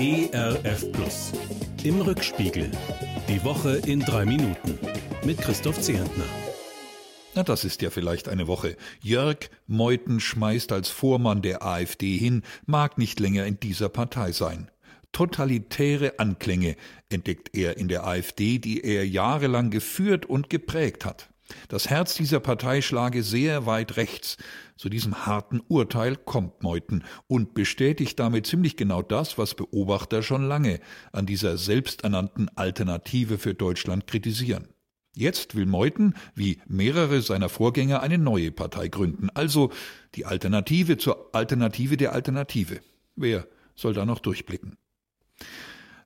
ERF Plus. Im Rückspiegel. Die Woche in drei Minuten. Mit Christoph Zehentner. Na, das ist ja vielleicht eine Woche. Jörg Meuthen schmeißt als Vormann der AfD hin, mag nicht länger in dieser Partei sein. Totalitäre Anklänge entdeckt er in der AfD, die er jahrelang geführt und geprägt hat. Das Herz dieser Partei schlage sehr weit rechts. Zu diesem harten Urteil kommt Meuthen und bestätigt damit ziemlich genau das, was Beobachter schon lange an dieser selbsternannten Alternative für Deutschland kritisieren. Jetzt will Meuthen, wie mehrere seiner Vorgänger, eine neue Partei gründen, also die Alternative zur Alternative der Alternative. Wer soll da noch durchblicken?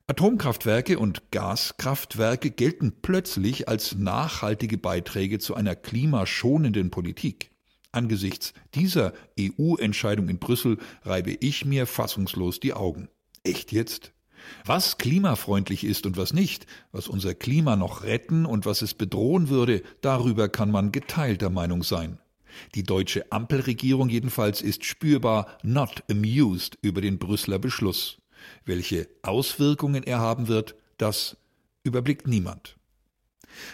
Atomkraftwerke und Gaskraftwerke gelten plötzlich als nachhaltige Beiträge zu einer klimaschonenden Politik. Angesichts dieser EU-Entscheidung in Brüssel reibe ich mir fassungslos die Augen. Echt jetzt? Was klimafreundlich ist und was nicht, was unser Klima noch retten und was es bedrohen würde, darüber kann man geteilter Meinung sein. Die deutsche Ampelregierung jedenfalls ist spürbar not amused über den Brüsseler Beschluss. Welche Auswirkungen er haben wird, das überblickt niemand.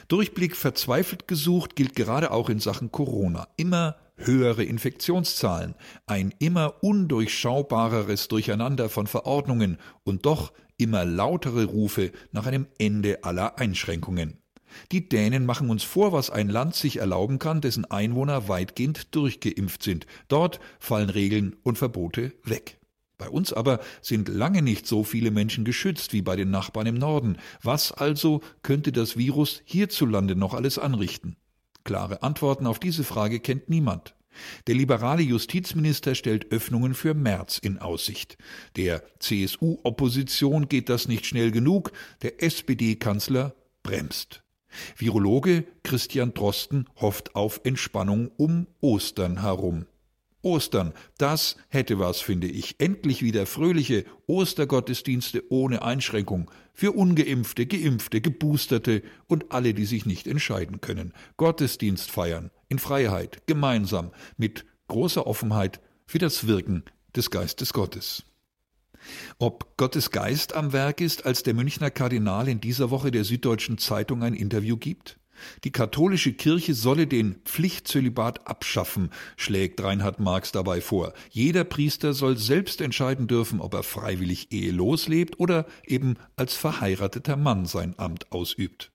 Durchblick verzweifelt gesucht gilt gerade auch in Sachen Corona. Immer höhere Infektionszahlen, ein immer undurchschaubareres Durcheinander von Verordnungen und doch immer lautere Rufe nach einem Ende aller Einschränkungen. Die Dänen machen uns vor, was ein Land sich erlauben kann, dessen Einwohner weitgehend durchgeimpft sind. Dort fallen Regeln und Verbote weg. Bei uns aber sind lange nicht so viele Menschen geschützt wie bei den Nachbarn im Norden. Was also könnte das Virus hierzulande noch alles anrichten? Klare Antworten auf diese Frage kennt niemand. Der liberale Justizminister stellt Öffnungen für März in Aussicht. Der CSU-Opposition geht das nicht schnell genug, der SPD-Kanzler bremst. Virologe Christian Drosten hofft auf Entspannung um Ostern herum. Ostern, das hätte was, finde ich. Endlich wieder fröhliche Ostergottesdienste ohne Einschränkung für ungeimpfte, geimpfte, geboosterte und alle, die sich nicht entscheiden können. Gottesdienst feiern, in Freiheit, gemeinsam, mit großer Offenheit für das Wirken des Geistes Gottes. Ob Gottes Geist am Werk ist, als der Münchner Kardinal in dieser Woche der Süddeutschen Zeitung ein Interview gibt? Die katholische Kirche solle den Pflichtzölibat abschaffen, schlägt Reinhard Marx dabei vor. Jeder Priester soll selbst entscheiden dürfen, ob er freiwillig ehelos lebt oder eben als verheirateter Mann sein Amt ausübt.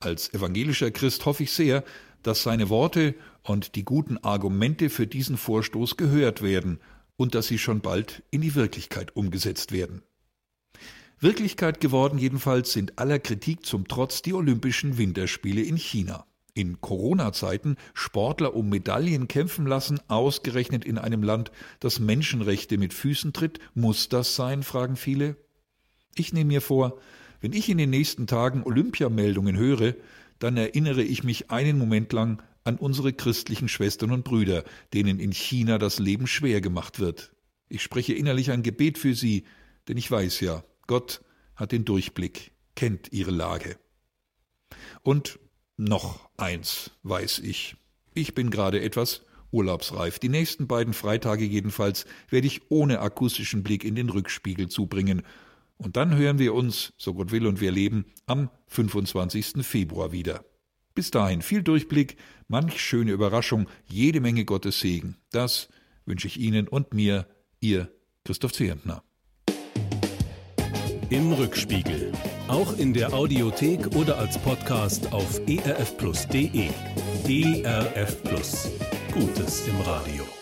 Als evangelischer Christ hoffe ich sehr, dass seine Worte und die guten Argumente für diesen Vorstoß gehört werden und dass sie schon bald in die Wirklichkeit umgesetzt werden. Wirklichkeit geworden jedenfalls sind aller Kritik zum Trotz die Olympischen Winterspiele in China. In Corona-Zeiten Sportler um Medaillen kämpfen lassen, ausgerechnet in einem Land, das Menschenrechte mit Füßen tritt, muss das sein, fragen viele. Ich nehme mir vor, wenn ich in den nächsten Tagen Olympiameldungen höre, dann erinnere ich mich einen Moment lang an unsere christlichen Schwestern und Brüder, denen in China das Leben schwer gemacht wird. Ich spreche innerlich ein Gebet für sie, denn ich weiß ja, Gott hat den Durchblick, kennt ihre Lage. Und noch eins weiß ich. Ich bin gerade etwas urlaubsreif. Die nächsten beiden Freitage jedenfalls werde ich ohne akustischen Blick in den Rückspiegel zubringen. Und dann hören wir uns, so Gott will und wir leben, am 25. Februar wieder. Bis dahin viel Durchblick, manch schöne Überraschung, jede Menge Gottes Segen. Das wünsche ich Ihnen und mir, Ihr Christoph Zehentner. Im Rückspiegel. Auch in der Audiothek oder als Podcast auf erfplus.de. ERF Plus. Gutes im Radio.